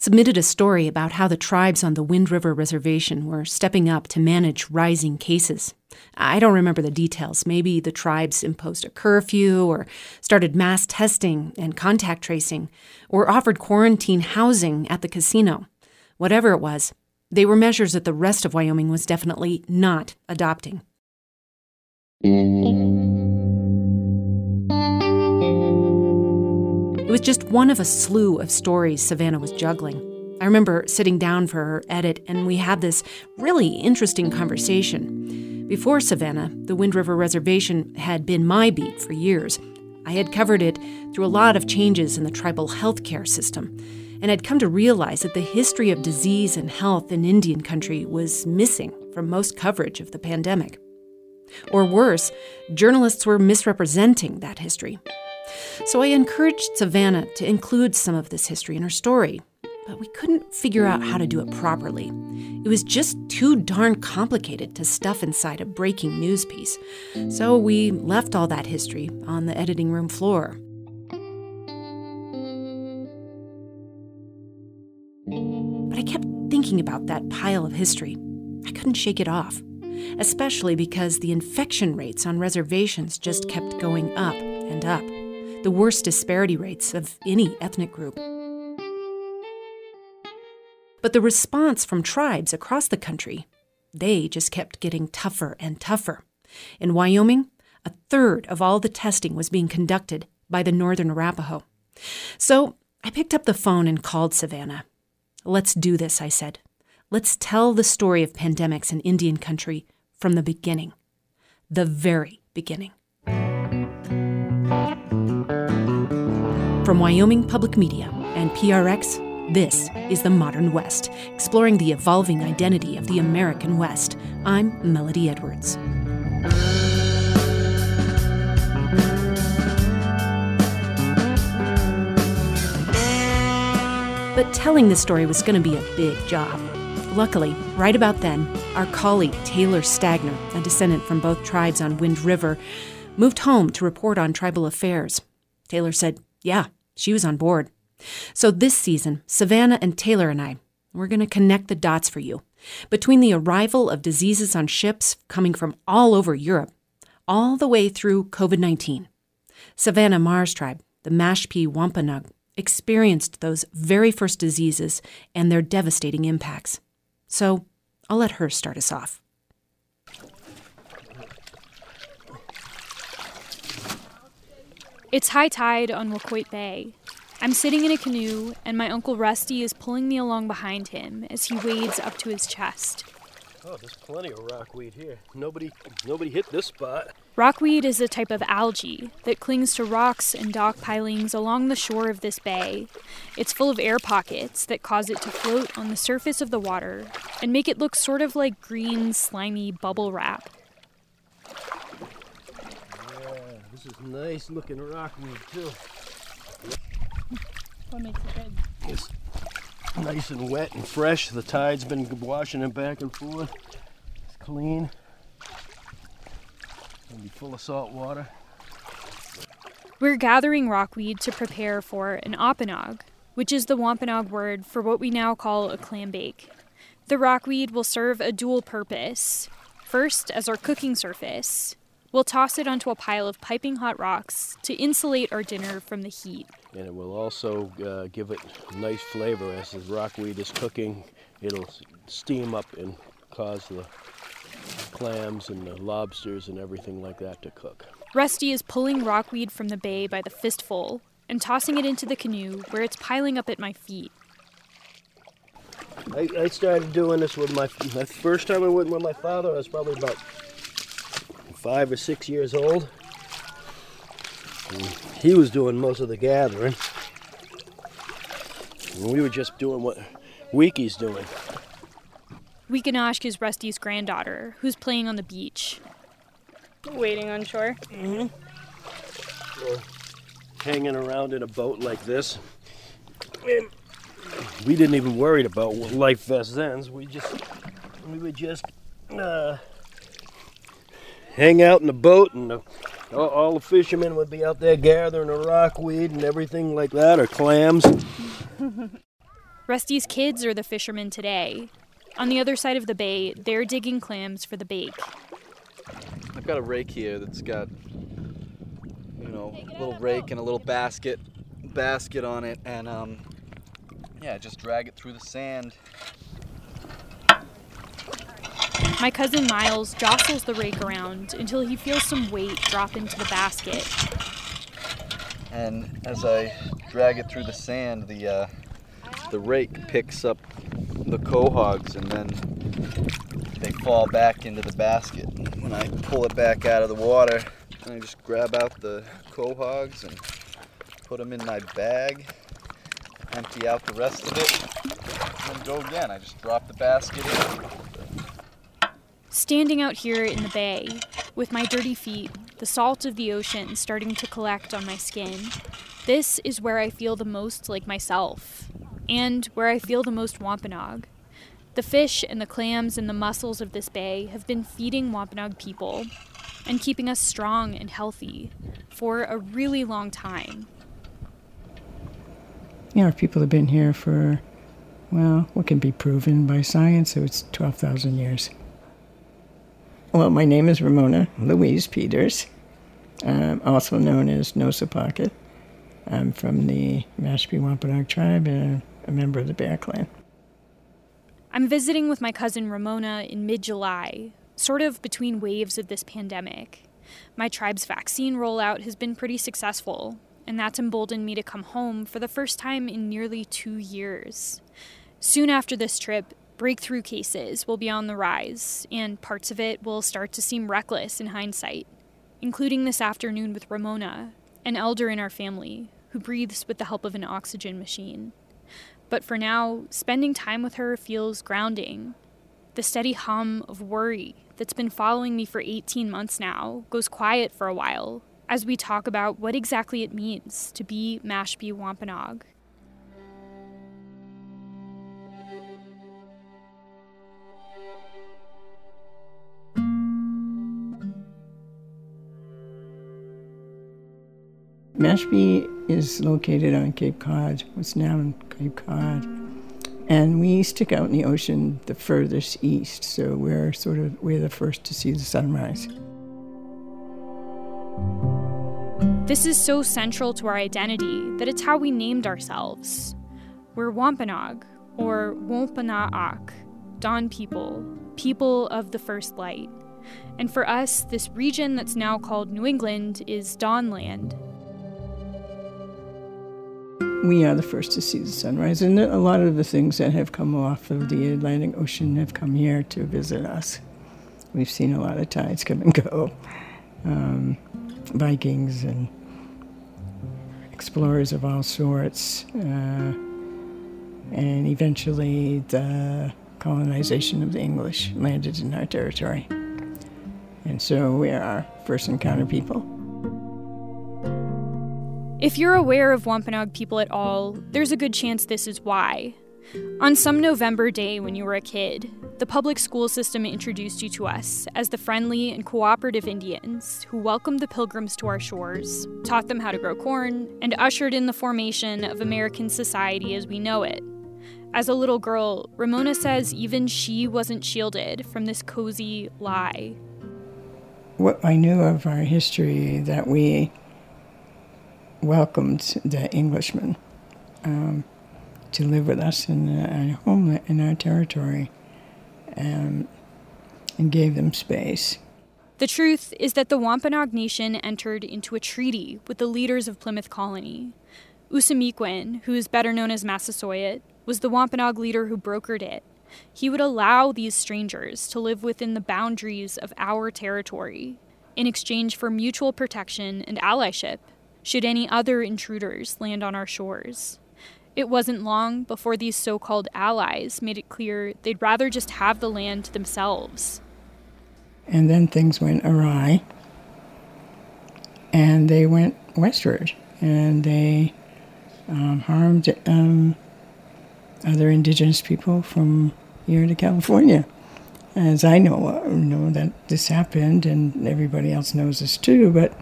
submitted a story about how the tribes on the Wind River Reservation were stepping up to manage rising cases. I don't remember the details. Maybe the tribes imposed a curfew or started mass testing and contact tracing or offered quarantine housing at the casino. Whatever it was, they were measures that the rest of Wyoming was definitely not adopting. Mm. It was just one of a slew of stories Savannah was juggling. I remember sitting down for her edit, and we had this really interesting conversation. Before Savannah, the Wind River Reservation had been my beat for years. I had covered it through a lot of changes in the tribal healthcare system, and had come to realize that the history of disease and health in Indian country was missing from most coverage of the pandemic. Or worse, journalists were misrepresenting that history. So I encouraged Savannah to include some of this history in her story, but we couldn't figure out how to do it properly. It was just too darn complicated to stuff inside a breaking news piece. So we left all that history on the editing room floor. But I kept thinking about that pile of history. I couldn't shake it off, especially because the infection rates on reservations just kept going up and up the worst disparity rates of any ethnic group. But the response from tribes across the country, they just kept getting tougher and tougher. In Wyoming, a third of all the testing was being conducted by the Northern Arapaho. So I picked up the phone and called Savannah. Let's do this, I said. Let's tell the story of pandemics in Indian country from the beginning, the very beginning. From Wyoming Public Media and PRX, this is The Modern West, exploring the evolving identity of the American West. I'm Melody Edwards. But telling the story was going to be a big job. Luckily, right about then, our colleague Taylar Stagner, a descendant from both tribes on Wind River, moved home to report on tribal affairs. Taylar said, Yeah, she was on board. So this season, Savannah and Taylar and I, we're going to connect the dots for you. Between the arrival of diseases on ships coming from all over Europe, all the way through COVID 19, Savannah Maher's tribe, the Mashpee Wampanoag, experienced those very first diseases and their devastating impacts. So I'll let her start us off. It's high tide on Waquoit Bay. I'm sitting in a canoe, and my Uncle Rusty is pulling me along behind him as he wades up to his chest. Oh, there's plenty of rockweed here. Nobody, nobody hit this spot. Rockweed is a type of algae that clings to rocks and dock pilings along the shore of this bay. It's full of air pockets that cause it to float on the surface of the water and make it look sort of like green, slimy bubble wrap. This is nice looking rockweed too. What makes it good? It's nice and wet and fresh. The tide's been washing it back and forth. It's clean. It'll be full of salt water. We're gathering rockweed to prepare for an oppanog, which is the Wampanoag word for what we now call a clam bake. The rockweed will serve a dual purpose. First, as our cooking surface, we'll toss it onto a pile of piping hot rocks to insulate our dinner from the heat. And it will also uh, give it nice flavor as the rockweed is cooking. It'll steam up and cause the clams and the lobsters and everything like that to cook. Rusty is pulling rockweed from the bay by the fistful and tossing it into the canoe where it's piling up at my feet. I, I started doing this with my, my first time I went with my father. I was probably about five or six years old. And he was doing most of the gathering. And we were just doing what Wiki's doing. Weekinoshk is Rusty's granddaughter, who's playing on the beach. Waiting on shore. Mm-hmm. hanging around in a boat like this. And we didn't even worry about life vest ends. We just we would just uh, hang out in the boat, and the, all, all the fishermen would be out there gathering the rockweed and everything like that, or clams. Rusty's kids are the fishermen today. On the other side of the bay, they're digging clams for the bake. I've got a rake here that's got, you know, a little rake and a little basket, basket on it, and um, yeah, just drag it through the sand. My cousin Miles jostles the rake around until he feels some weight drop into the basket. And as I drag it through the sand, the uh, the rake picks up the quahogs and then they fall back into the basket. When I pull it back out of the water, I just grab out the quahogs and put them in my bag, empty out the rest of it, and go again. I just drop the basket in. Standing out here in the bay, with my dirty feet, the salt of the ocean starting to collect on my skin, this is where I feel the most like myself, and where I feel the most Wampanoag. The fish and the clams and the mussels of this bay have been feeding Wampanoag people and keeping us strong and healthy for a really long time. You know, people have been here for, well, what can be proven by science, so it's 12,000 years. Well, my name is Ramona Louise Peters, um, also known as Nosapaka. I'm from the Mashpee Wampanoag tribe and a member of the Bear Clan. I'm visiting with my cousin Ramona in mid July, sort of between waves of this pandemic. My tribe's vaccine rollout has been pretty successful, and that's emboldened me to come home for the first time in nearly two years. Soon after this trip, breakthrough cases will be on the rise, and parts of it will start to seem reckless in hindsight, including this afternoon with Ramona, an elder in our family who breathes with the help of an oxygen machine. But for now, spending time with her feels grounding. The steady hum of worry that's been following me for 18 months now goes quiet for a while as we talk about what exactly it means to be Mashpee Wampanoag. Mashpee is located on Cape Cod, what's now Cape Cod. And we stick out in the ocean the furthest east, so we're sort of we're the first to see the sunrise. This is so central to our identity that it's how we named ourselves. We're Wampanoag, or Wampanaak, dawn people, people of the first light. And for us, this region that's now called New England is Dawnland, we are the first to see the sunrise. And a lot of the things that have come off of the Atlantic Ocean have come here to visit us. We've seen a lot of tides come and go. Um, Vikings and explorers of all sorts. Uh, and eventually the colonization of the English landed in our territory. And so we are our first encounter people. If you're aware of Wampanoag people at all, there's a good chance this is why. On some November day when you were a kid, the public school system introduced you to us as the friendly and cooperative Indians who welcomed the pilgrims to our shores, taught them how to grow corn, and ushered in the formation of American society as we know it. As a little girl, Ramona says even she wasn't shielded from this cozy lie. What I knew of our history that we welcomed the Englishmen um, to live with us in our home in our territory um, and gave them space. The truth is that the Wampanoag Nation entered into a treaty with the leaders of Plymouth Colony. Usamiquin, who is better known as Massasoit, was the Wampanoag leader who brokered it. He would allow these strangers to live within the boundaries of our territory in exchange for mutual protection and allyship should any other intruders land on our shores. It wasn't long before these so called allies made it clear they'd rather just have the land to themselves. And then things went awry, and they went westward, and they um, harmed um, other indigenous people from here to California. As I know, know that this happened, and everybody else knows this too, but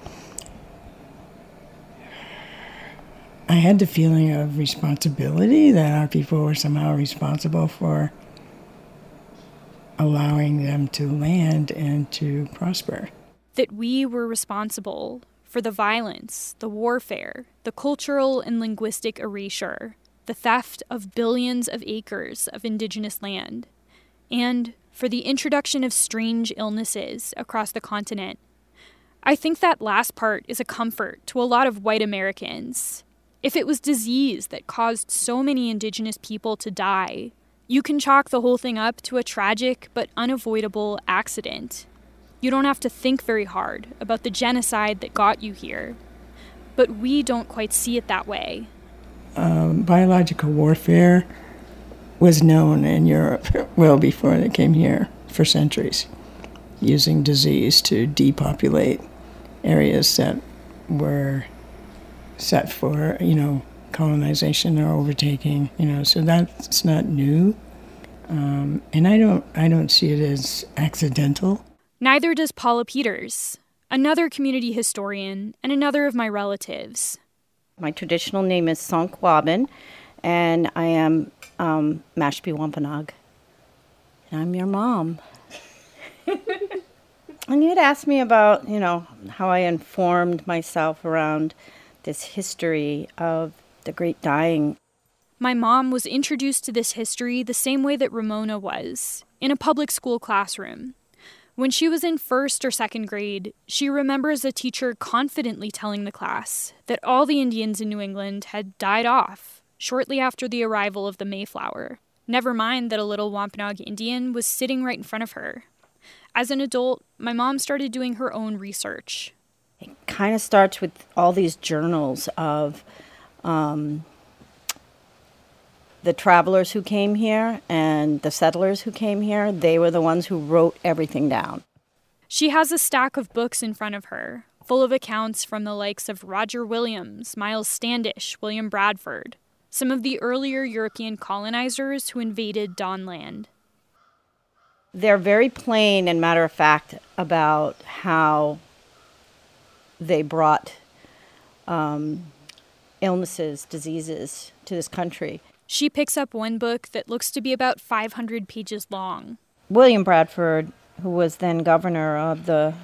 I had the feeling of responsibility that our people were somehow responsible for allowing them to land and to prosper. That we were responsible for the violence, the warfare, the cultural and linguistic erasure, the theft of billions of acres of indigenous land, and for the introduction of strange illnesses across the continent. I think that last part is a comfort to a lot of white Americans if it was disease that caused so many indigenous people to die, you can chalk the whole thing up to a tragic but unavoidable accident. You don't have to think very hard about the genocide that got you here. But we don't quite see it that way. Um, biological warfare was known in Europe well before they came here for centuries, using disease to depopulate areas that were set for, you know, colonization or overtaking, you know, so that's not new. Um, and I don't, I don't see it as accidental. Neither does Paula Peters, another community historian and another of my relatives. My traditional name is Sonk Wabin, and I am um, Mashpee Wampanoag. And I'm your mom. and you'd asked me about, you know, how I informed myself around this history of the Great Dying. My mom was introduced to this history the same way that Ramona was, in a public school classroom. When she was in first or second grade, she remembers a teacher confidently telling the class that all the Indians in New England had died off shortly after the arrival of the Mayflower. Never mind that a little Wampanoag Indian was sitting right in front of her. As an adult, my mom started doing her own research it kind of starts with all these journals of um, the travelers who came here and the settlers who came here. They were the ones who wrote everything down. She has a stack of books in front of her, full of accounts from the likes of Roger Williams, Miles Standish, William Bradford, some of the earlier European colonizers who invaded Dawnland. They're very plain and matter of fact about how they brought um, illnesses, diseases to this country. She picks up one book that looks to be about 500 pages long. William Bradford, who was then governor of the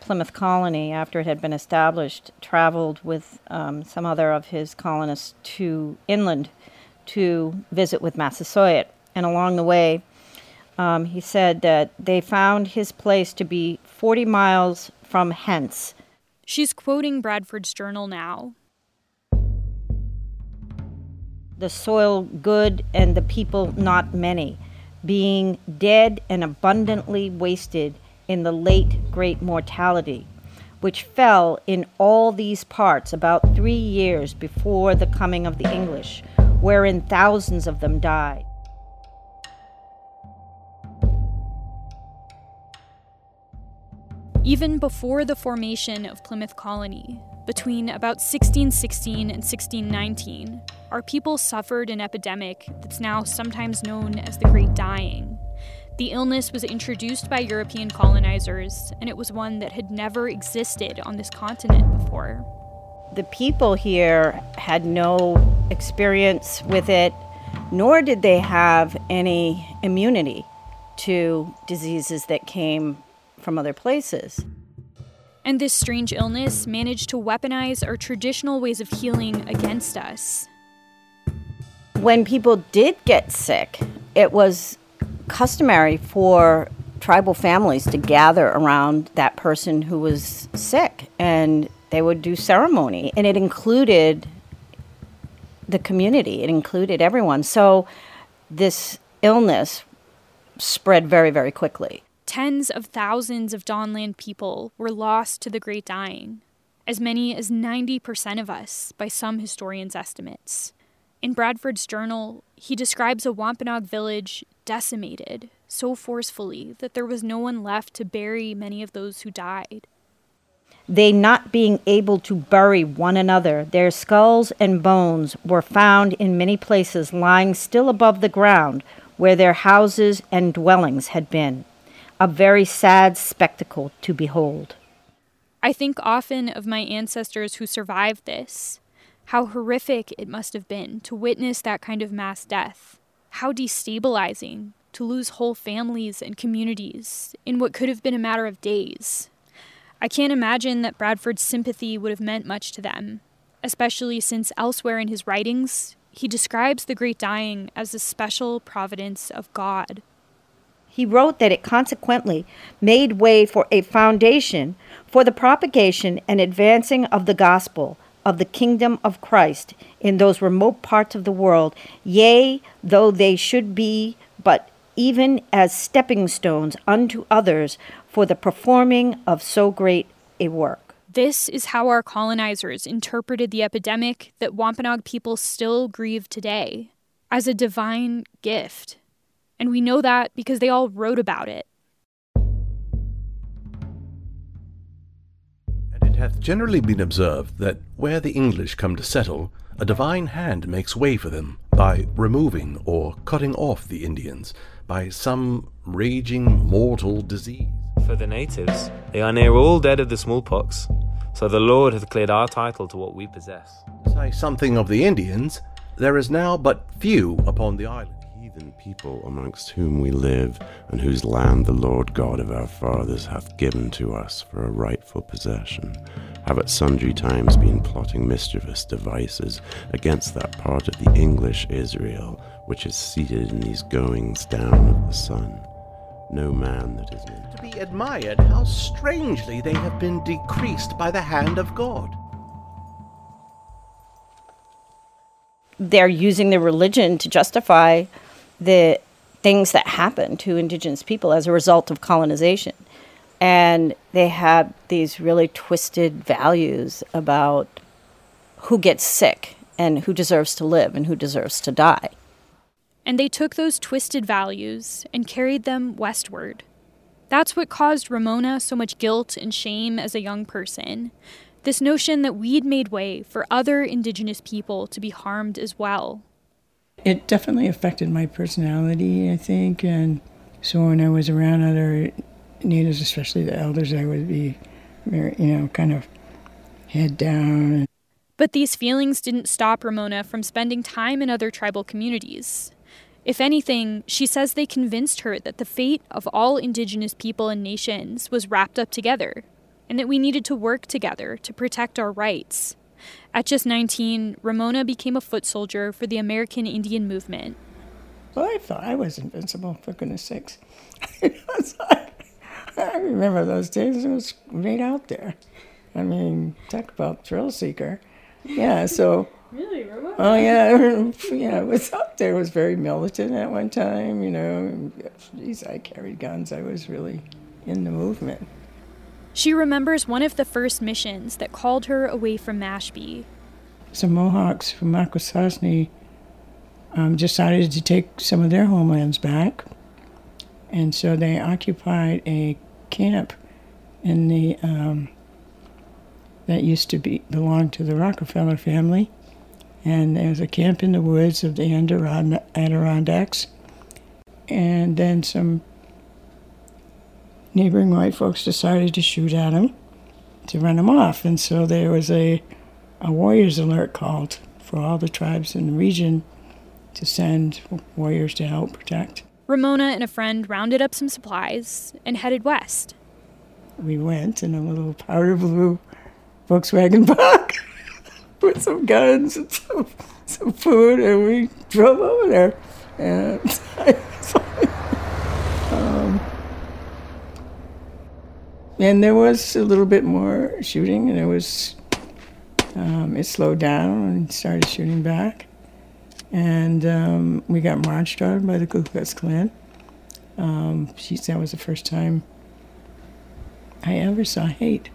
Plymouth colony after it had been established, traveled with um, some other of his colonists to inland to visit with Massasoit. And along the way, um, he said that they found his place to be 40 miles from hence She's quoting Bradford's journal now. The soil good and the people not many, being dead and abundantly wasted in the late great mortality, which fell in all these parts about three years before the coming of the English, wherein thousands of them died. Even before the formation of Plymouth Colony, between about 1616 and 1619, our people suffered an epidemic that's now sometimes known as the Great Dying. The illness was introduced by European colonizers, and it was one that had never existed on this continent before. The people here had no experience with it, nor did they have any immunity to diseases that came from other places. And this strange illness managed to weaponize our traditional ways of healing against us. When people did get sick, it was customary for tribal families to gather around that person who was sick and they would do ceremony and it included the community it included everyone so this illness spread very very quickly Tens of thousands of Dawnland people were lost to the Great Dying, as many as 90% of us by some historians' estimates. In Bradford's journal, he describes a Wampanoag village decimated so forcefully that there was no one left to bury many of those who died. They not being able to bury one another, their skulls and bones were found in many places lying still above the ground where their houses and dwellings had been a very sad spectacle to behold. I think often of my ancestors who survived this, how horrific it must have been to witness that kind of mass death, how destabilizing to lose whole families and communities in what could have been a matter of days. I can't imagine that Bradford's sympathy would have meant much to them, especially since elsewhere in his writings, he describes the Great Dying as a special providence of God. He wrote that it consequently made way for a foundation for the propagation and advancing of the gospel of the kingdom of Christ in those remote parts of the world, yea, though they should be but even as stepping stones unto others for the performing of so great a work. This is how our colonizers interpreted the epidemic that Wampanoag people still grieve today as a divine gift and we know that because they all wrote about it. And it hath generally been observed that where the English come to settle, a divine hand makes way for them by removing or cutting off the Indians by some raging mortal disease. For the natives, they are near all dead of the smallpox, so the Lord hath cleared our title to what we possess. Say something of the Indians, there is now but few upon the island heathen people amongst whom we live, and whose land the Lord God of our fathers hath given to us for a rightful possession, have at sundry times been plotting mischievous devices against that part of the English Israel which is seated in these goings down of the sun. No man that is meant to be admired how strangely they have been decreased by the hand of God. They're using the religion to justify the things that happen to indigenous people as a result of colonization. And they had these really twisted values about who gets sick and who deserves to live and who deserves to die. And they took those twisted values and carried them westward. That's what caused Ramona so much guilt and shame as a young person. This notion that we'd made way for other indigenous people to be harmed as well. It definitely affected my personality, I think. And so when I was around other natives, especially the elders, I would be, very, you know, kind of head down. But these feelings didn't stop Ramona from spending time in other tribal communities. If anything, she says they convinced her that the fate of all indigenous people and nations was wrapped up together, and that we needed to work together to protect our rights. At just 19, Ramona became a foot soldier for the American Indian movement. Well, I thought I was invincible, for goodness sakes. I remember those days, it was right out there. I mean, talk about thrill seeker. Yeah, so. really? Ramona? Oh, yeah. Yeah, it was up there. It was very militant at one time, you know. Geez, I carried guns. I was really in the movement. She remembers one of the first missions that called her away from Mashpee. Some Mohawks from Akwesasne um, decided to take some of their homelands back, and so they occupied a camp in the um, that used to be belong to the Rockefeller family, and there was a camp in the woods of the Adirondacks, and then some neighboring white folks decided to shoot at him to run him off. And so there was a, a warriors alert called for all the tribes in the region to send warriors to help protect. Ramona and a friend rounded up some supplies and headed west. We went in a little powder blue Volkswagen bug with some guns and some, some food, and we drove over there. And um, and there was a little bit more shooting, and it was um, it slowed down and started shooting back, and um, we got marched on by the Ku Klux Klan. Um, she said that was the first time I ever saw hate.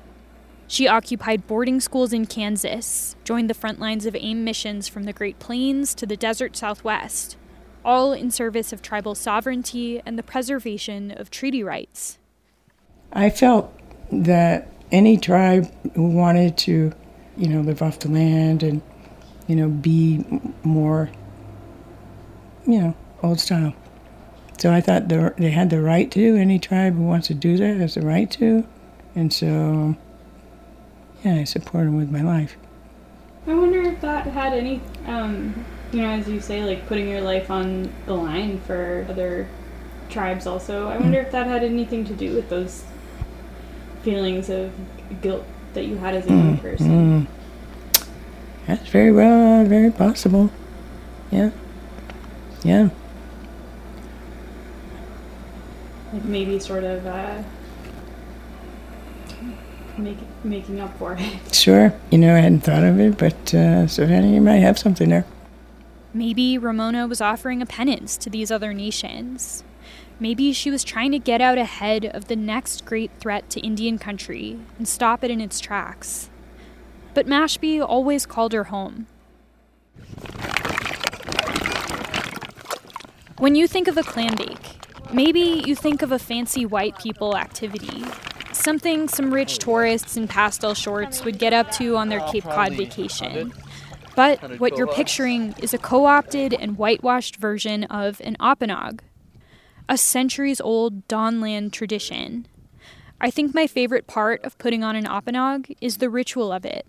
She occupied boarding schools in Kansas, joined the front lines of AIM missions from the Great Plains to the desert Southwest, all in service of tribal sovereignty and the preservation of treaty rights. I felt that any tribe who wanted to, you know, live off the land and, you know, be more, you know, old style. So I thought they had the right to. Any tribe who wants to do that has the right to. And so, yeah, I support them with my life. I wonder if that had any, um, you know, as you say, like putting your life on the line for other tribes also. I wonder mm. if that had anything to do with those feelings of guilt that you had as a young mm, person. Mm. That's very well, very possible. Yeah. Yeah. Like maybe sort of uh, make, making up for it. Sure. You know, I hadn't thought of it, but uh, Savannah, you might have something there. Maybe Ramona was offering a penance to these other nations. Maybe she was trying to get out ahead of the next great threat to Indian country and stop it in its tracks. But Mashpee always called her home. When you think of a clam bake, maybe you think of a fancy white people activity. Something some rich tourists in pastel shorts would get up to on their Cape Cod vacation. But what you're picturing is a co opted and whitewashed version of an Oppanog, a centuries old Dawnland tradition. I think my favorite part of putting on an Oppanog is the ritual of it.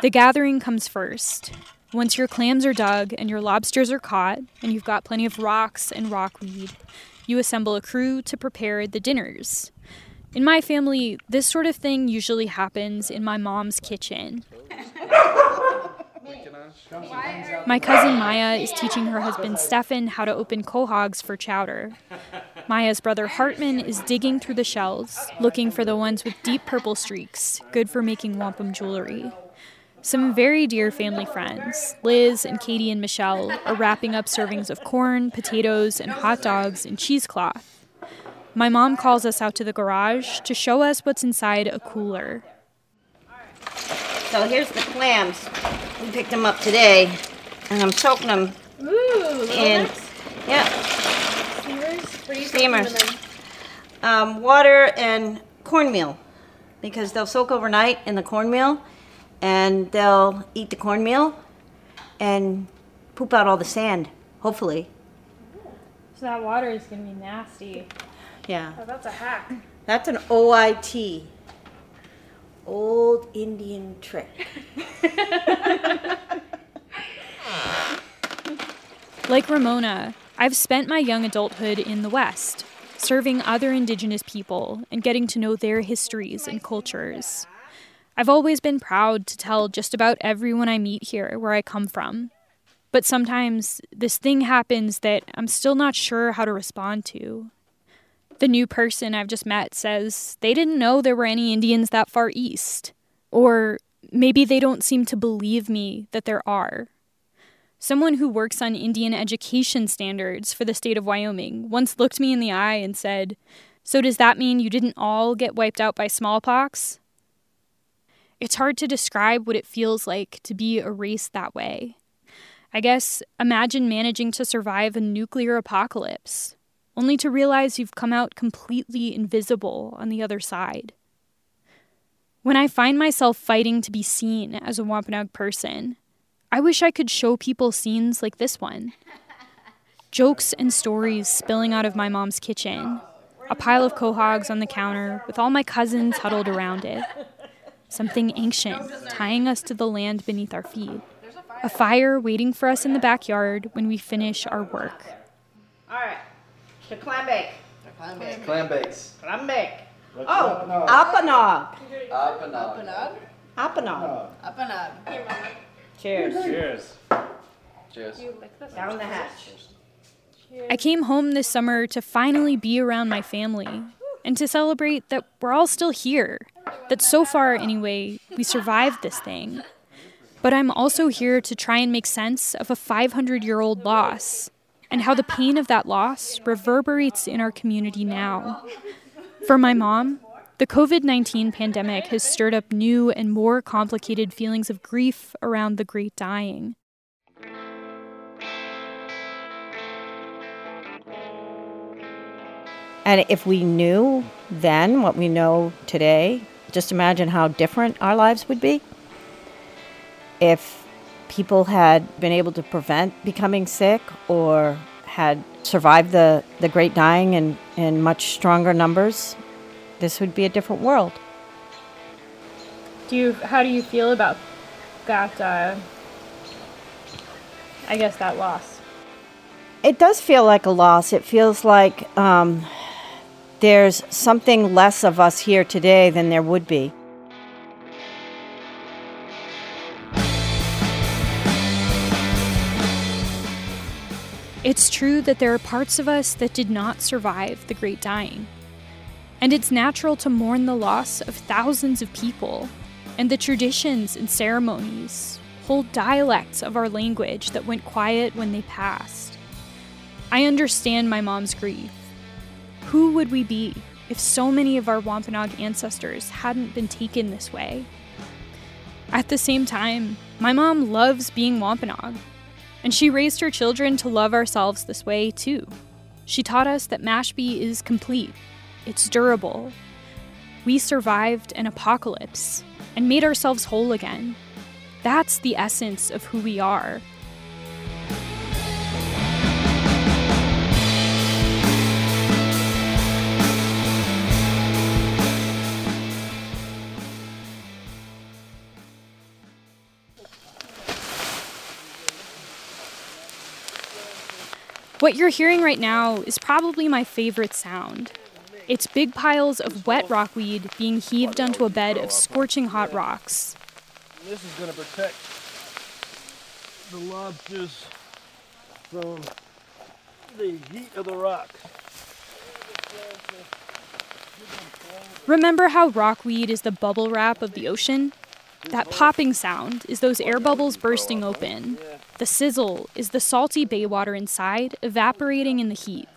The gathering comes first. Once your clams are dug and your lobsters are caught, and you've got plenty of rocks and rockweed, you assemble a crew to prepare the dinners. In my family, this sort of thing usually happens in my mom's kitchen. My cousin Maya is teaching her husband Stefan how to open quahogs for chowder. Maya's brother Hartman is digging through the shells, looking for the ones with deep purple streaks, good for making wampum jewelry. Some very dear family friends, Liz and Katie and Michelle, are wrapping up servings of corn, potatoes, and hot dogs in cheesecloth. My mom calls us out to the garage to show us what's inside a cooler. So here's the clams. We picked them up today, and I'm soaking them Ooh, in. Nice. Yeah. Steamers. Steamers. Um, water and cornmeal, because they'll soak overnight in the cornmeal, and they'll eat the cornmeal, and poop out all the sand. Hopefully. So that water is gonna be nasty. Yeah. Oh, that's a hack. That's an OIT old Indian trick. like Ramona, I've spent my young adulthood in the West, serving other Indigenous people and getting to know their histories and cultures. I've always been proud to tell just about everyone I meet here where I come from. But sometimes this thing happens that I'm still not sure how to respond to the new person I've just met says they didn't know there were any Indians that far east. Or maybe they don't seem to believe me that there are. Someone who works on Indian education standards for the state of Wyoming once looked me in the eye and said, So does that mean you didn't all get wiped out by smallpox? It's hard to describe what it feels like to be erased that way. I guess imagine managing to survive a nuclear apocalypse only to realize you've come out completely invisible on the other side. When I find myself fighting to be seen as a Wampanoag person, I wish I could show people scenes like this one. Jokes and stories spilling out of my mom's kitchen, a pile of quahogs on the counter with all my cousins huddled around it. Something ancient tying us to the land beneath our feet. A fire waiting for us in the backyard when we finish our work. All right. The clam bake. Clam bakes. Clam bake. Oh, apanog. Apanag. Apanog. Apanag. Cheers. Cheers. Cheers. Down the hatch. I came home this summer to finally be around my family and to celebrate that we're all still here. That so far, anyway, we survived this thing. But I'm also here to try and make sense of a 500 year old loss and how the pain of that loss reverberates in our community now. For my mom, the COVID 19 pandemic has stirred up new and more complicated feelings of grief around the great dying. And if we knew then what we know today, just imagine how different our lives would be. If people had been able to prevent becoming sick or had survived the, the great dying in, in much stronger numbers, this would be a different world. Do you? How do you feel about that? Uh, I guess that loss. It does feel like a loss. It feels like um, there's something less of us here today than there would be. It's true that there are parts of us that did not survive the Great Dying. And it's natural to mourn the loss of thousands of people and the traditions and ceremonies, whole dialects of our language that went quiet when they passed. I understand my mom's grief. Who would we be if so many of our Wampanoag ancestors hadn't been taken this way? At the same time, my mom loves being Wampanoag, and she raised her children to love ourselves this way too. She taught us that Mashpee is complete, it's durable. We survived an apocalypse and made ourselves whole again. That's the essence of who we are. What you're hearing right now is probably my favorite sound. It's big piles of wet rockweed being heaved onto a bed of scorching hot rocks. This is going to protect the lobsters from the heat of the rock. Remember how rockweed is the bubble wrap of the ocean? That popping sound is those air bubbles bursting open. The sizzle is the salty bay water inside evaporating in the heat.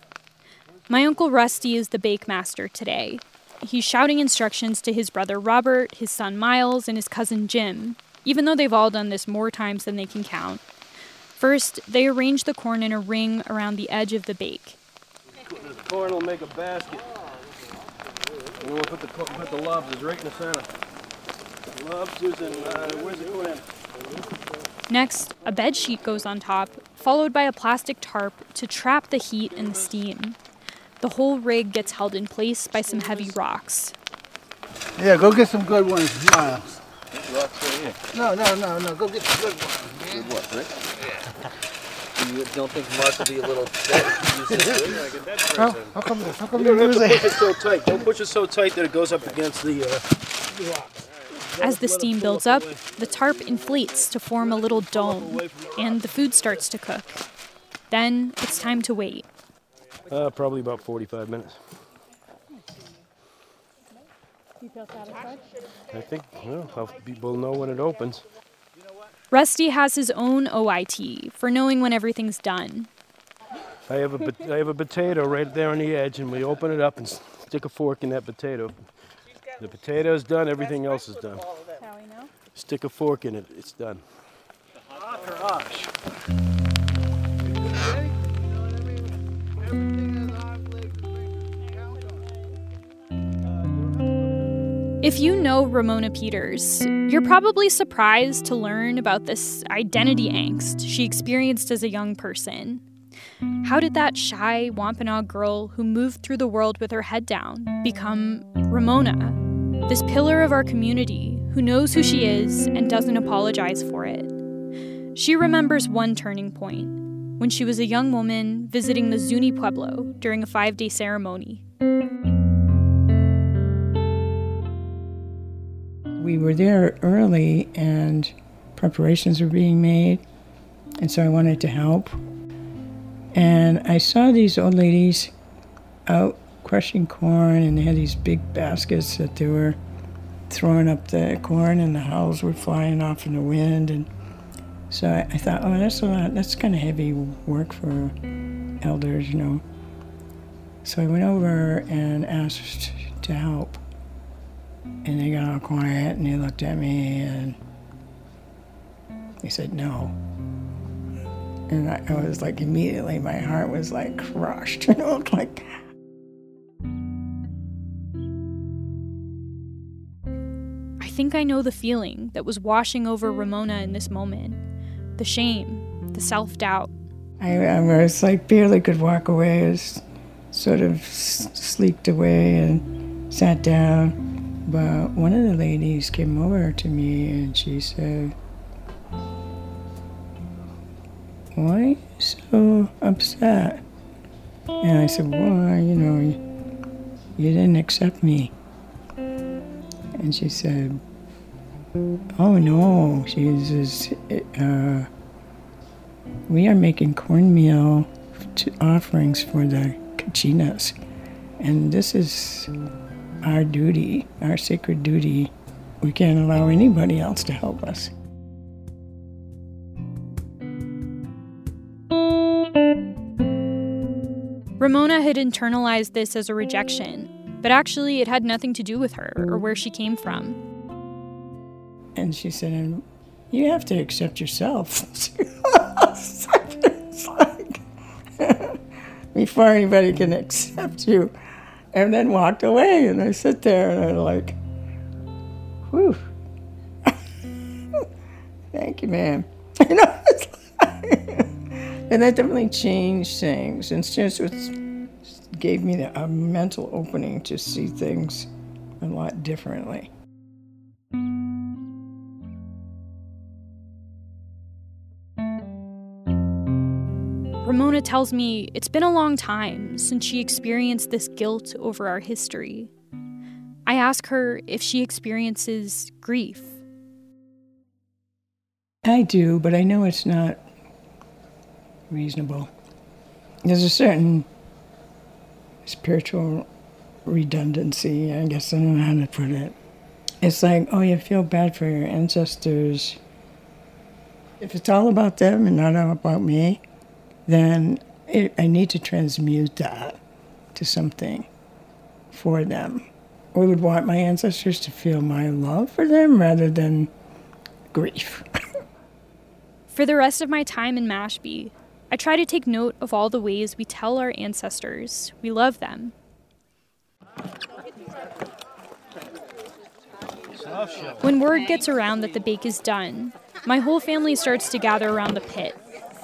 My uncle Rusty is the bake master today. He's shouting instructions to his brother Robert, his son Miles, and his cousin Jim, even though they've all done this more times than they can count. First, they arrange the corn in a ring around the edge of the bake. The corn will make a basket. And we'll put the, put the lobsters right in the center. Lobsters and uh, where's the clam? Next, a bed sheet goes on top, followed by a plastic tarp to trap the heat and the steam. The whole rig gets held in place by some heavy rocks. Yeah, go get some good ones, Miles. Rocks right here. No, no, no, no. Go get some good ones. Good what, Rick? You don't think Mark will be a little upset? if you use this? How, how come, how come You you don't have to push it? it so tight. Don't push it so tight that it goes up against the uh, rocks. As the steam builds up, the tarp inflates to form a little dome, and the food starts to cook. Then it's time to wait. Uh, probably about 45 minutes. You feel satisfied? I think, well, we'll know when it opens. Rusty has his own OIT for knowing when everything's done. I have a I have a potato right there on the edge, and we open it up and stick a fork in that potato. The potato's done. Everything else is done. Shall we know? Stick a fork in it. It's done. If you know Ramona Peters, you're probably surprised to learn about this identity angst she experienced as a young person. How did that shy Wampanoag girl who moved through the world with her head down become Ramona? This pillar of our community who knows who she is and doesn't apologize for it. She remembers one turning point when she was a young woman visiting the Zuni Pueblo during a five day ceremony. We were there early and preparations were being made, and so I wanted to help. And I saw these old ladies out crushing corn, and they had these big baskets that they were throwing up the corn, and the hulls were flying off in the wind. And so I, I thought, oh, that's a lot. That's kind of heavy work for elders, you know. So I went over and asked to help. And they got all quiet and they looked at me and they said no. And I, I was like, immediately, my heart was like crushed. You know, like. Think I know the feeling that was washing over Ramona in this moment the shame, the self doubt. I, I was like, barely could walk away. I sort of s- sleeked away and sat down. But one of the ladies came over to me and she said, Why are you so upset? And I said, Well, you know, you didn't accept me. And she said, Oh no, she says, uh, we are making cornmeal offerings for the Kachinas. And this is our duty, our sacred duty. We can't allow anybody else to help us. Ramona had internalized this as a rejection, but actually it had nothing to do with her or where she came from. And she said, You have to accept yourself. Like, before anybody can accept you. And then walked away. And I sit there and I'm like, Whew. Thank you, ma'am. You know, like- and that definitely changed things. And just it's, gave me a mental opening to see things a lot differently. Ramona tells me it's been a long time since she experienced this guilt over our history. I ask her if she experiences grief. I do, but I know it's not reasonable. There's a certain spiritual redundancy, I guess I don't know how to put it. It's like, oh, you feel bad for your ancestors. If it's all about them and not all about me, then it, I need to transmute that to something for them. I would want my ancestors to feel my love for them rather than grief. For the rest of my time in Mashpee, I try to take note of all the ways we tell our ancestors we love them. When word gets around that the bake is done, my whole family starts to gather around the pit.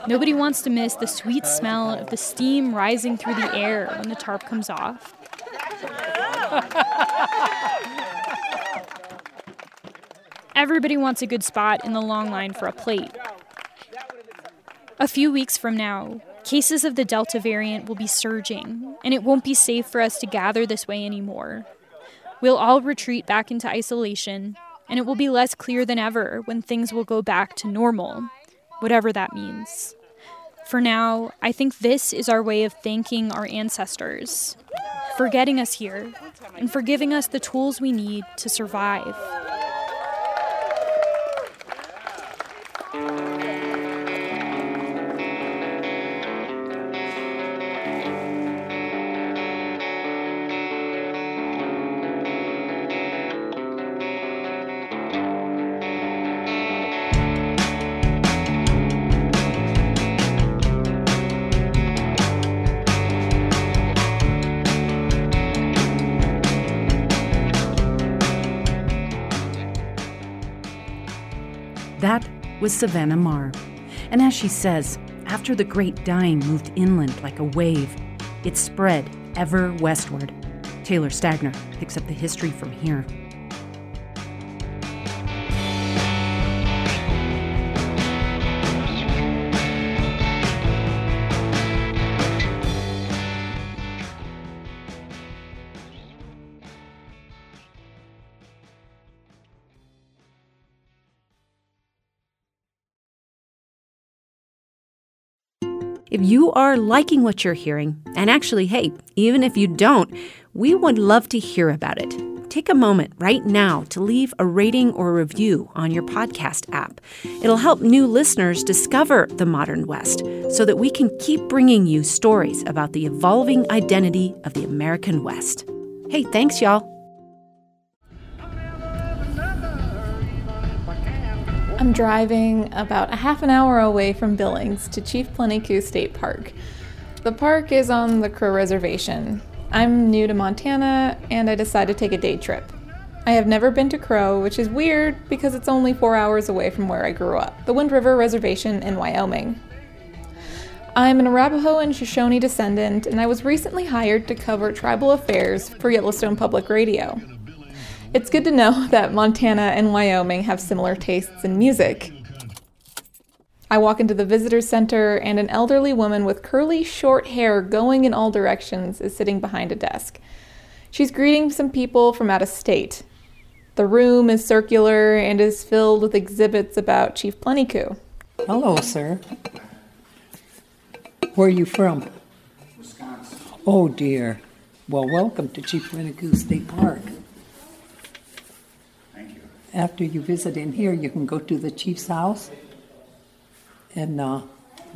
Nobody wants to miss the sweet smell of the steam rising through the air when the tarp comes off. Everybody wants a good spot in the long line for a plate. A few weeks from now, cases of the Delta variant will be surging, and it won't be safe for us to gather this way anymore. We'll all retreat back into isolation, and it will be less clear than ever when things will go back to normal, whatever that means. For now, I think this is our way of thanking our ancestors for getting us here and for giving us the tools we need to survive. Was Savannah Maher. And as she says, after the Great Dying moved inland like a wave, it spread ever westward. Taylar Stagner picks up the history from here. If you are liking what you're hearing, and actually, hey, even if you don't, we would love to hear about it. Take a moment right now to leave a rating or review on your podcast app. It'll help new listeners discover the modern West so that we can keep bringing you stories about the evolving identity of the American West. Hey, thanks, y'all. I'm driving about a half an hour away from Billings to Chief Plenty Coups State Park. The park is on the Crow Reservation. I'm new to Montana and I decided to take a day trip. I have never been to Crow, which is weird because it's only four hours away from where I grew up, the Wind River Reservation in Wyoming. I'm an Arapaho and Shoshone descendant, and I was recently hired to cover tribal affairs for Yellowstone Public Radio. It's good to know that Montana and Wyoming have similar tastes in music. I walk into the visitor center, and an elderly woman with curly, short hair going in all directions is sitting behind a desk. She's greeting some people from out of state. The room is circular and is filled with exhibits about Chief Plenty Coups. Hello, sir. Where are you from? Wisconsin. Oh, dear. Well, welcome to Chief Plenty Coups State Park. After you visit in here, you can go to the chief's house, and uh,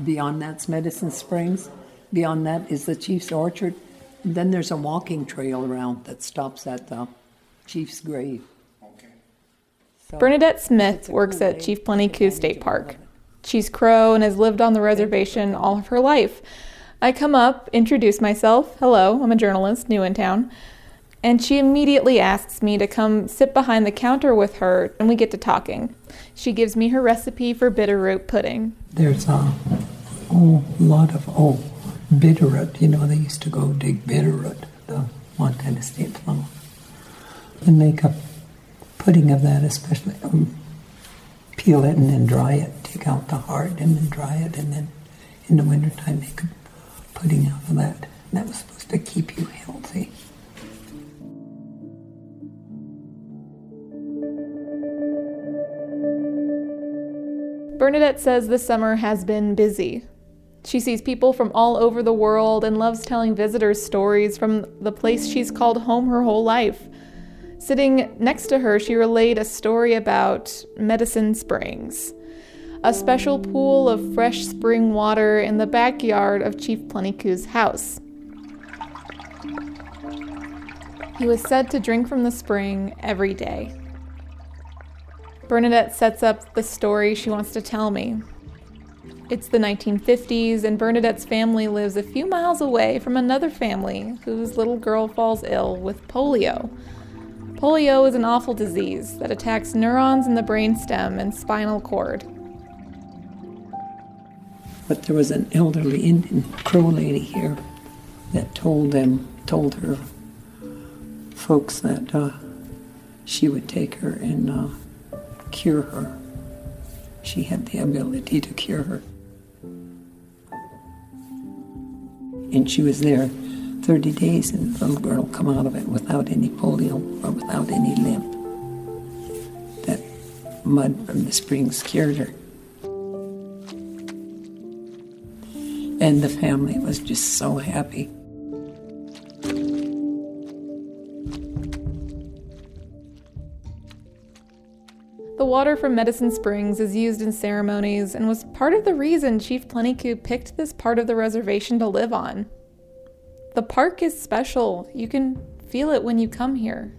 beyond that's Medicine Springs. Beyond that is the chief's orchard. And then there's a walking trail around that stops at the chief's grave. So Bernadette Smith works at Chief Plenty State Park. She's Crow and has lived on the reservation all of her life. I come up, introduce myself. Hello, I'm a journalist, new in town and she immediately asks me to come sit behind the counter with her and we get to talking. She gives me her recipe for bitterroot pudding. There's a whole lot of oh bitterroot. You know, they used to go dig bitterroot, the Montana State plum, and make a pudding of that, especially um, peel it and then dry it, take out the heart and then dry it, and then in the wintertime make a pudding out of that. And that was supposed to keep you healthy. Bernadette says the summer has been busy. She sees people from all over the world and loves telling visitors stories from the place she's called home her whole life. Sitting next to her, she relayed a story about Medicine Springs, a special pool of fresh spring water in the backyard of Chief Plenty Coups's house. He was said to drink from the spring every day. Bernadette sets up the story she wants to tell me. It's the 1950s, and Bernadette's family lives a few miles away from another family whose little girl falls ill with polio. Polio is an awful disease that attacks neurons in the brainstem and spinal cord. But there was an elderly Indian Crow lady here that told them, told her folks that uh, she would take her and uh, cure her. She had the ability to cure her. And she was there 30 days, and the little girl come out of it without any polio or without any limp. That mud from the springs cured her. And the family was just so happy. The water from Medicine Springs is used in ceremonies and was part of the reason Chief Plenty Coups picked this part of the reservation to live on. The park is special. You can feel it when you come here.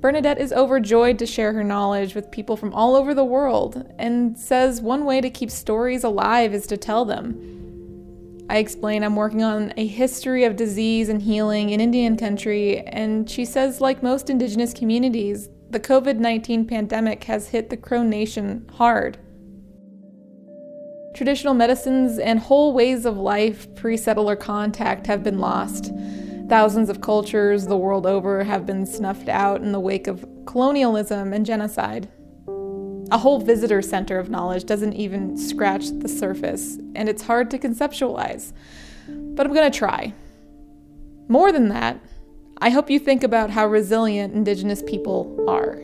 Bernadette is overjoyed to share her knowledge with people from all over the world and says one way to keep stories alive is to tell them. I explain I'm working on a history of disease and healing in Indian country, and she says, like most indigenous communities, the COVID 19 pandemic has hit the Crow Nation hard. Traditional medicines and whole ways of life pre settler contact have been lost. Thousands of cultures the world over have been snuffed out in the wake of colonialism and genocide. A whole visitor center of knowledge doesn't even scratch the surface, and it's hard to conceptualize. But I'm to try. More than that, I hope you think about how resilient Indigenous people are.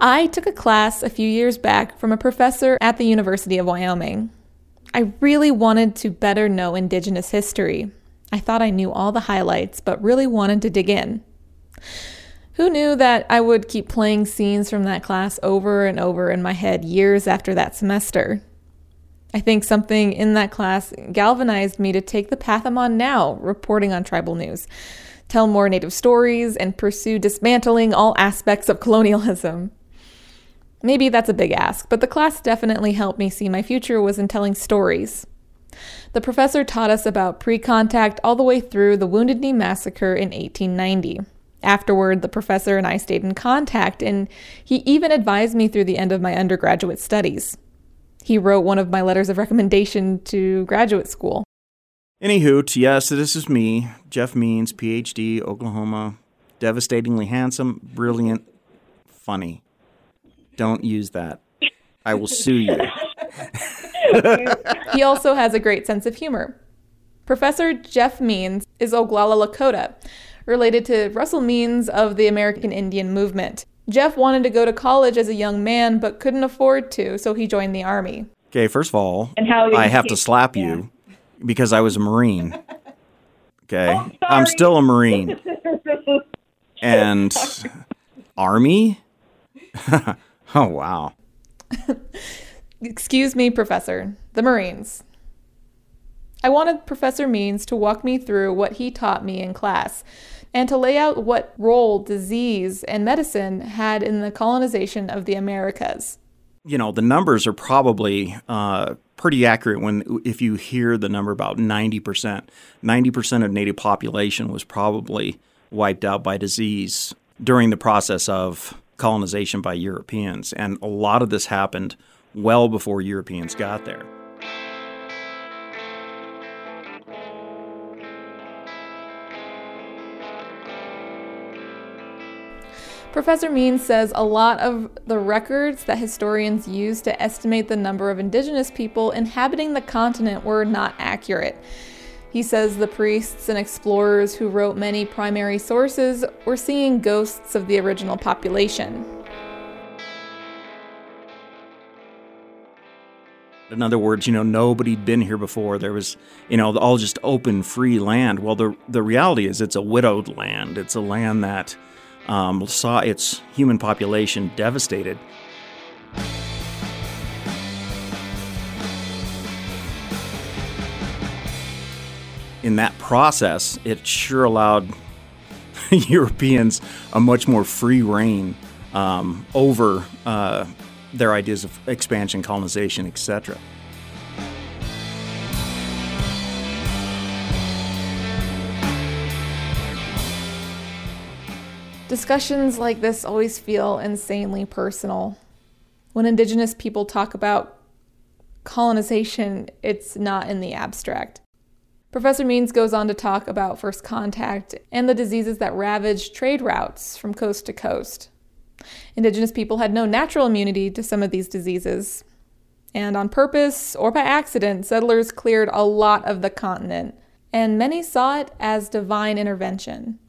I took a class a few years back from a professor at the University of Wyoming. I really wanted to better know Indigenous history. I thought I knew all the highlights, but really wanted to dig in. Who knew that I would keep playing scenes from that class over and over in my head years after that semester? I think something in that class galvanized me to take the path I'm on now, reporting on tribal news, tell more Native stories, and pursue dismantling all aspects of colonialism. Maybe that's a big ask, but the class definitely helped me see my future was in telling stories. The professor taught us about pre contact all the way through the Wounded Knee Massacre in 1890. Afterward, the professor and I stayed in contact, and he even advised me through the end of my undergraduate studies. He wrote one of my letters of recommendation to graduate school. Anywho, yes, this is me, Jeff Means, PhD, Oklahoma. Devastatingly handsome, brilliant, funny. Don't use that. I will sue you. he also has a great sense of humor. Professor Jeff Means is Oglala Lakota, related to Russell Means of the American Indian Movement. Jeff wanted to go to college as a young man but couldn't afford to, so he joined the army. Okay, first of all, I have to slap yeah. you because I was a Marine. Okay, oh, I'm still a Marine. and army? oh, wow. Excuse me, Professor. The Marines. I wanted Professor Means to walk me through what he taught me in class and to lay out what role disease and medicine had in the colonization of the Americas. You know, the numbers are probably uh, pretty accurate when if you hear the number about 90%. 90% of native population was probably wiped out by disease during the process of colonization by Europeans. And a lot of this happened well before Europeans got there. Professor Means says a lot of the records that historians use to estimate the number of indigenous people inhabiting the continent were not accurate. He says the priests and explorers who wrote many primary sources were seeing ghosts of the original population. In other words, you know, nobody'd been here before. There was, you know, all just open, free land. Well, the the reality is, it's a widowed land. It's a land that um, saw its human population devastated. In that process, it sure allowed Europeans a much more free reign um, over uh, their ideas of expansion, colonization, etc. Discussions like this always feel insanely personal. When Indigenous people talk about colonization, it's not in the abstract. Professor Means goes on to talk about first contact and the diseases that ravaged trade routes from coast to coast. Indigenous people had no natural immunity to some of these diseases. And on purpose or by accident, settlers cleared a lot of the continent, and many saw it as divine intervention.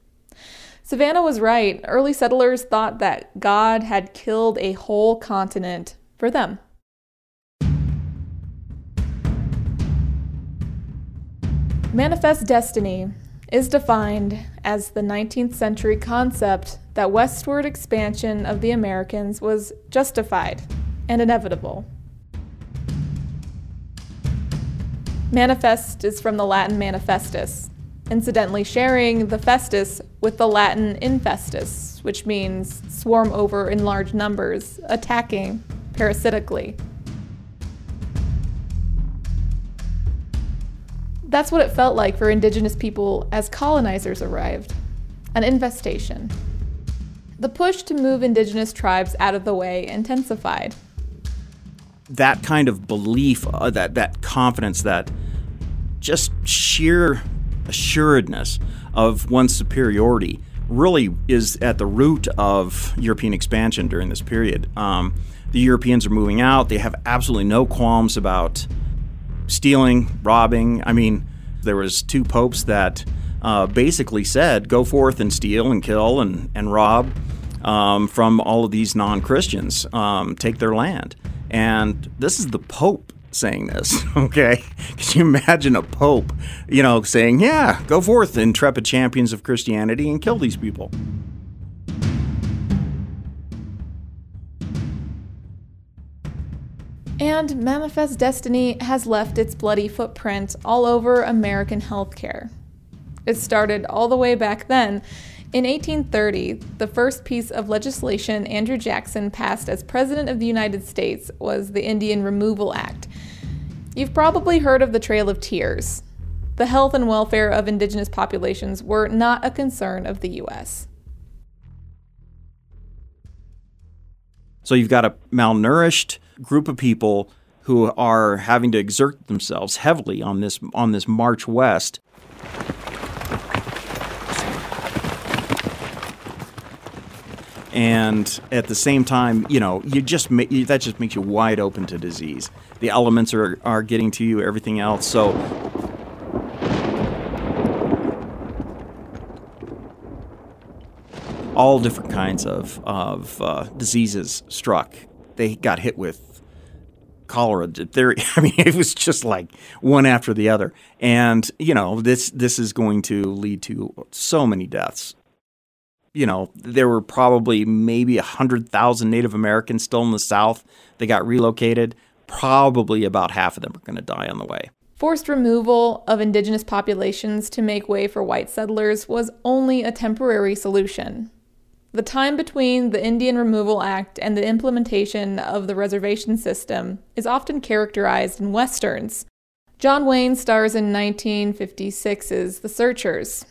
Savannah was right. Early settlers thought that God had killed a whole continent for them. Manifest destiny is defined as the 19th century concept that westward expansion of the Americans was justified and inevitable. Manifest is from the Latin manifestus, incidentally sharing the festus with the Latin infestus, which means swarm over in large numbers, attacking parasitically. That's what it felt like for indigenous people as colonizers arrived an infestation. The push to move indigenous tribes out of the way intensified. That kind of belief, uh, that, that confidence, that just sheer assuredness of one's superiority really is at the root of European expansion during this period. Um, the Europeans are moving out. They have absolutely no qualms about stealing, robbing. I mean, there was two popes that uh, basically said, "Go forth and steal and kill and and rob um, from all of these non-Christians. Um, take their land." And this is the Pope saying this. Okay, can you imagine a pope, you know, saying, "Yeah, go forth, intrepid champions of Christianity, and kill these people." And Manifest Destiny has left its bloody footprint all over American healthcare. It started all the way back then. In 1830, the first piece of legislation Andrew Jackson passed as President of the United States was the Indian Removal Act. You've probably heard of the Trail of Tears. The health and welfare of indigenous populations were not a concern of the U.S. So you've got a malnourished group of people who are having to exert themselves heavily on this on this march west. And at the same time, you know, you just ma- that just makes you wide open to disease. The elements are, are getting to you, everything else. So all different kinds of, of uh, diseases struck. They got hit with cholera, diphtheria. I mean, it was just like one after the other. And you know, this this is going to lead to so many deaths. You know, there were probably maybe a hundred thousand Native Americans still in the South. They got relocated. Probably about half of them are going to die on the way. Forced removal of indigenous populations to make way for white settlers was only a temporary solution. The time between the Indian Removal Act and the implementation of the reservation system is often characterized in westerns. John Wayne stars in 1956's The Searchers.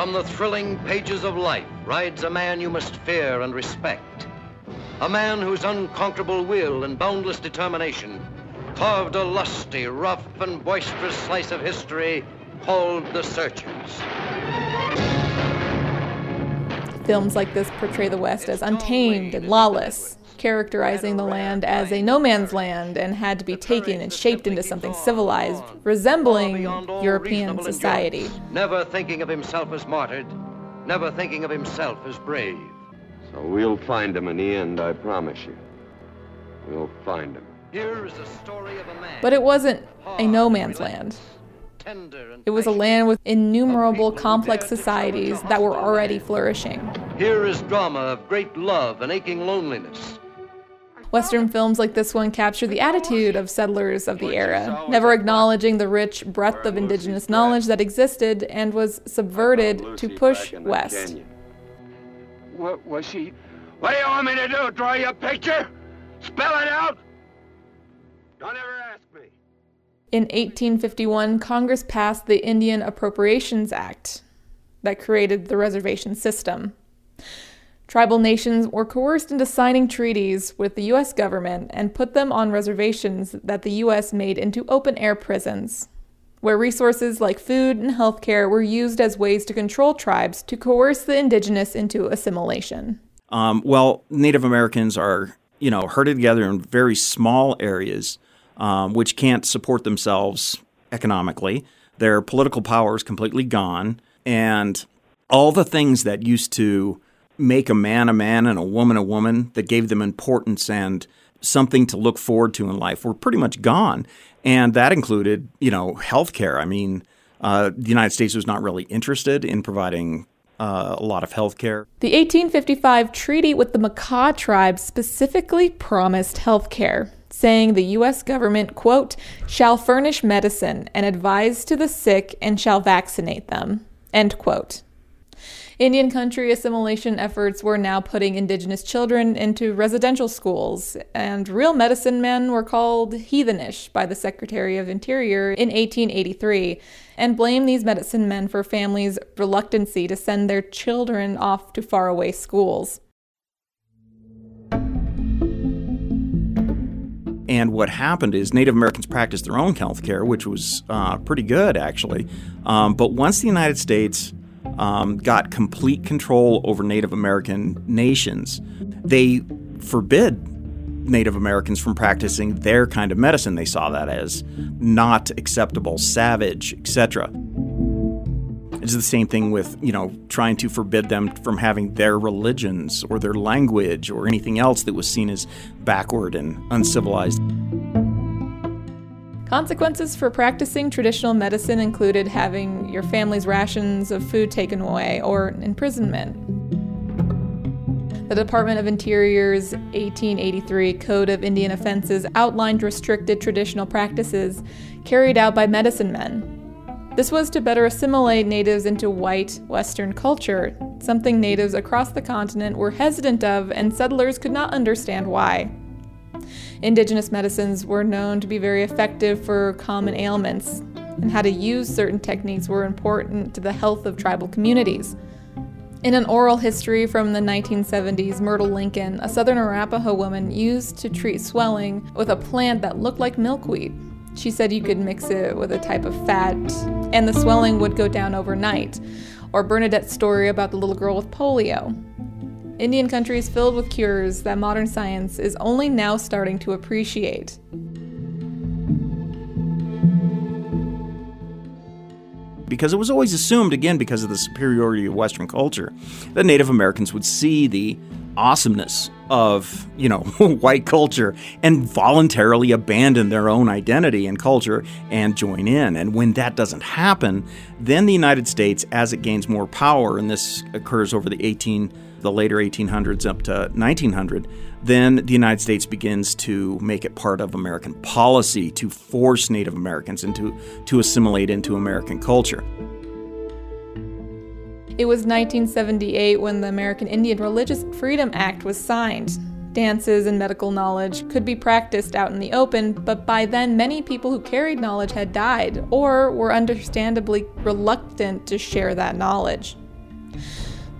From the thrilling pages of life rides a man you must fear and respect. A man whose unconquerable will and boundless determination carved a lusty, rough, and boisterous slice of history called The Searchers. Films like this portray the West as untamed and lawless, characterizing the land as a no man's land and had to be taken and shaped into something civilized, resembling European society. Never thinking of himself as martyred, never thinking of himself as brave. So we'll find him in the end, I promise you. We'll find him. Here is the story of a man. But it wasn't a no man's land. It was a land with innumerable complex societies that were already flourishing. Here is drama of great love and aching loneliness. Western films like this one capture the attitude of settlers of the era, never acknowledging the rich breadth of indigenous knowledge that existed and was subverted to push west. What was she? What do you want me to do? Draw you a picture? Spell it out? Don't ever ask me. In 1851, Congress passed the Indian Appropriations Act that created the reservation system. Tribal nations were coerced into signing treaties with the U.S. government and put them on reservations that the U.S. made into open air prisons, where resources like food and healthcare were used as ways to control tribes to coerce the indigenous into assimilation. Um, well, Native Americans are, you know, herded together in very small areas, um, which can't support themselves economically. Their political power is completely gone, and all the things that used to make a man a man and a woman a woman that gave them importance and something to look forward to in life were pretty much gone. And that included, you know, healthcare. I mean, uh, the United States was not really interested in providing uh, a lot of health care. The 1855 treaty with the Makah tribe specifically promised health care, saying the U.S. government, quote, shall furnish medicine and advise to the sick and shall vaccinate them, end quote. Indian country assimilation efforts were now putting indigenous children into residential schools, and real medicine men were called heathenish by the Secretary of Interior in 1883 and blamed these medicine men for families' reluctancy to send their children off to faraway schools. And what happened is Native Americans practiced their own health care, which was uh, pretty good, actually. Um, but once the United States um, got complete control over Native American nations, they forbid Native Americans from practicing their kind of medicine. They saw that as not acceptable, savage, etc. It's the same thing with, you know, trying to forbid them from having their religions or their language or anything else that was seen as backward and uncivilized. Consequences for practicing traditional medicine included having your family's rations of food taken away or imprisonment. The Department of Interior's 1883 Code of Indian Offenses outlined restricted traditional practices carried out by medicine men. This was to better assimilate natives into white Western culture, something natives across the continent were hesitant of and settlers could not understand why. Indigenous medicines were known to be very effective for common ailments, and how to use certain techniques were important to the health of tribal communities. In an oral history from the 1970s, Myrtle Lincoln, a southern Arapaho woman, used to treat swelling with a plant that looked like milkweed. She said you could mix it with a type of fat, and the swelling would go down overnight. Or Bernadette's story about the little girl with polio. Indian country is filled with cures that modern science is only now starting to appreciate. Because it was always assumed, again, because of the superiority of Western culture, that Native Americans would see the awesomeness of you know white culture and voluntarily abandon their own identity and culture and join in and when that doesn't happen then the united states as it gains more power and this occurs over the 18 the later 1800s up to 1900 then the united states begins to make it part of american policy to force native americans into to assimilate into american culture it was 1978 when the American Indian Religious Freedom Act was signed. Dances and medical knowledge could be practiced out in the open, but by then many people who carried knowledge had died or were understandably reluctant to share that knowledge.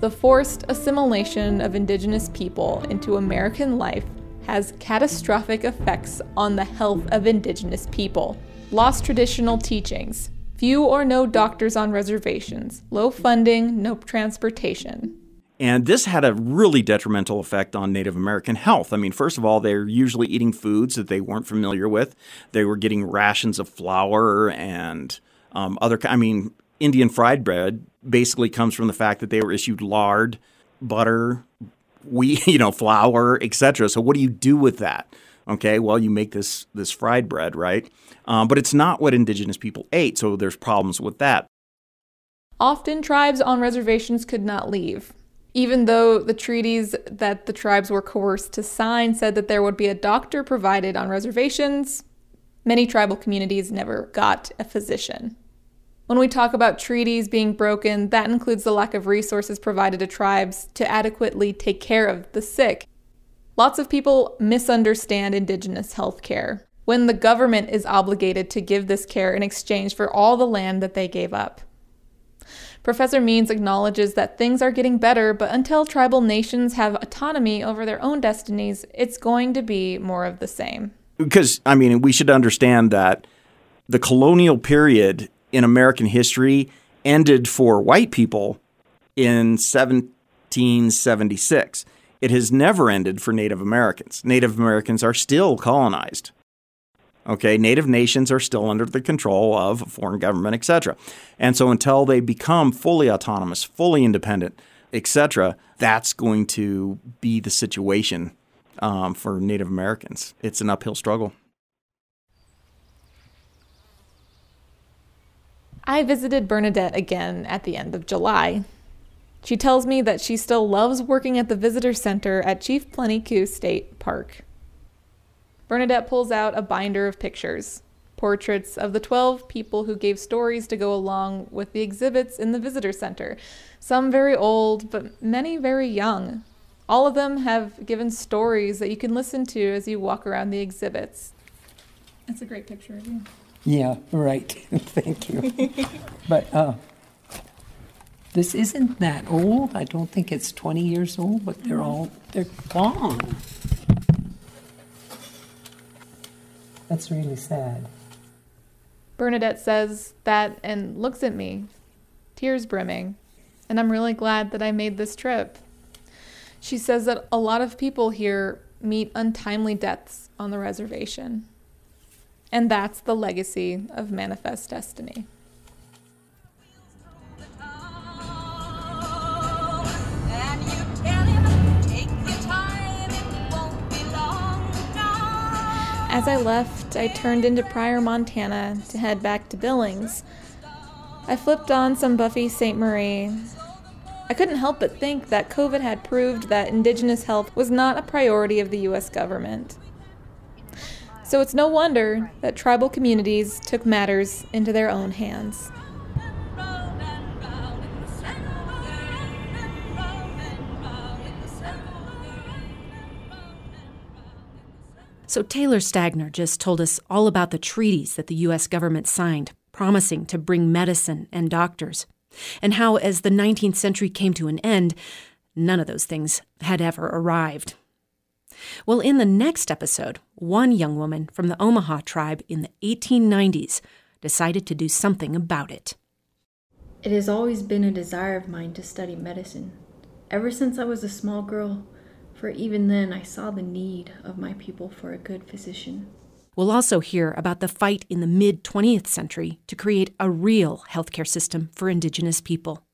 The forced assimilation of indigenous people into American life has catastrophic effects on the health of indigenous people. Lost traditional teachings, Few or no doctors on reservations, low funding, no transportation. And this had a really detrimental effect on Native American health. I mean, first of all, they're usually eating foods that they weren't familiar with. They were getting rations of flour and um, other. I mean, Indian fried bread basically comes from the fact that they were issued lard, butter, wheat, you know, flour, etc. So, what do you do with that? Okay, well, you make this this fried bread, right? Um, but it's not what indigenous people ate, so there's problems with that. Often, tribes on reservations could not leave. Even though the treaties that the tribes were coerced to sign said that there would be a doctor provided on reservations, many tribal communities never got a physician. When we talk about treaties being broken, that includes the lack of resources provided to tribes to adequately take care of the sick. Lots of people misunderstand Indigenous health care when the government is obligated to give this care in exchange for all the land that they gave up. Professor Means acknowledges that things are getting better, but until tribal nations have autonomy over their own destinies, it's going to be more of the same. Because, I mean, we should understand that the colonial period in American history ended for white people in 1776. It has never ended for Native Americans. Native Americans are still colonized. Okay, native nations are still under the control of a foreign government, etc. And so until they become fully autonomous, fully independent, etc., that's going to be the situation um, for Native Americans. It's an uphill struggle. I visited Bernadette again at the end of July. She tells me that she still loves working at the visitor center at Chief Plenty State Park. Bernadette pulls out a binder of pictures portraits of the 12 people who gave stories to go along with the exhibits in the visitor center. Some very old, but many very young. All of them have given stories that you can listen to as you walk around the exhibits. That's a great picture of you. Yeah, right. Thank you. but uh, this isn't that old. I don't think it's 20 years old, but they're all they're gone. That's really sad. Bernadette says that and looks at me, tears brimming, and I'm really glad that I made this trip. She says that a lot of people here meet untimely deaths on the reservation. And that's the legacy of Manifest Destiny. As I left, I turned into Pryor, Montana to head back to Billings. I flipped on some Buffy Sainte-Marie. I couldn't help but think that COVID had proved that Indigenous health was not a priority of the US government. So it's no wonder that tribal communities took matters into their own hands. So Taylar Stagner just told us all about the treaties that the U.S. government signed, promising to bring medicine and doctors, and how, as the 19th century came to an end, none of those things had ever arrived. Well, in the next episode, one young woman from the Omaha tribe in the 1890s decided to do something about it. It has always been a desire of mine to study medicine. Ever since I was a small girl, for even then I saw the need of my people for a good physician. We'll also hear about the fight in the mid 20th century to create a real healthcare system for Indigenous people.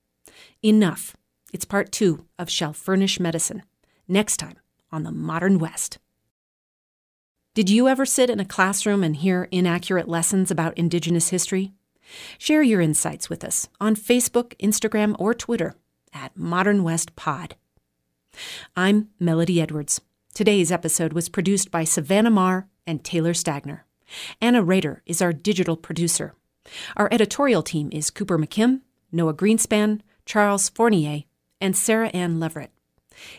Enough. It's part two of Shall Furnish Medicine. Next time on the Modern West. Did you ever sit in a classroom and hear inaccurate lessons about Indigenous history? Share your insights with us on Facebook, Instagram, or Twitter at Modern West Pod. I'm Melody Edwards. Today's episode was produced by Savannah Maher and Taylar Stagner. Anna Rader is our digital producer. Our editorial team is Cooper McKim, Noah Greenspan, Charles Fournier, and Sarah Ann Leverett.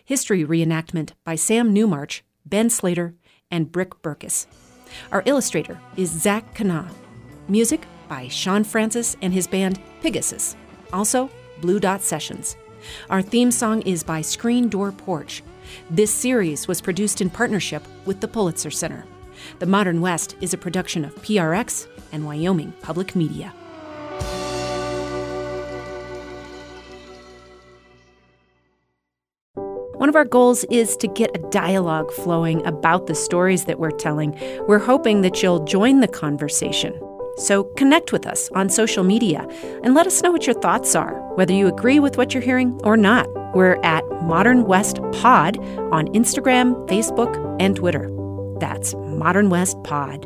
History reenactment by Sam Newmarch, Ben Slater, and Brick Burkus. Our illustrator is Zach Kana. Music by Sean Francis and his band Pegasus. Also, Blue Dot Sessions. Our theme song is by Screen Door Porch. This series was produced in partnership with the Pulitzer Center. The Modern West is a production of PRX and Wyoming Public Media. One of our goals is to get a dialogue flowing about the stories that we're telling. We're hoping that you'll join the conversation. So connect with us on social media and let us know what your thoughts are, whether you agree with what you're hearing or not. We're at Modern West Pod on Instagram, Facebook, and Twitter. That's Modern West Pod.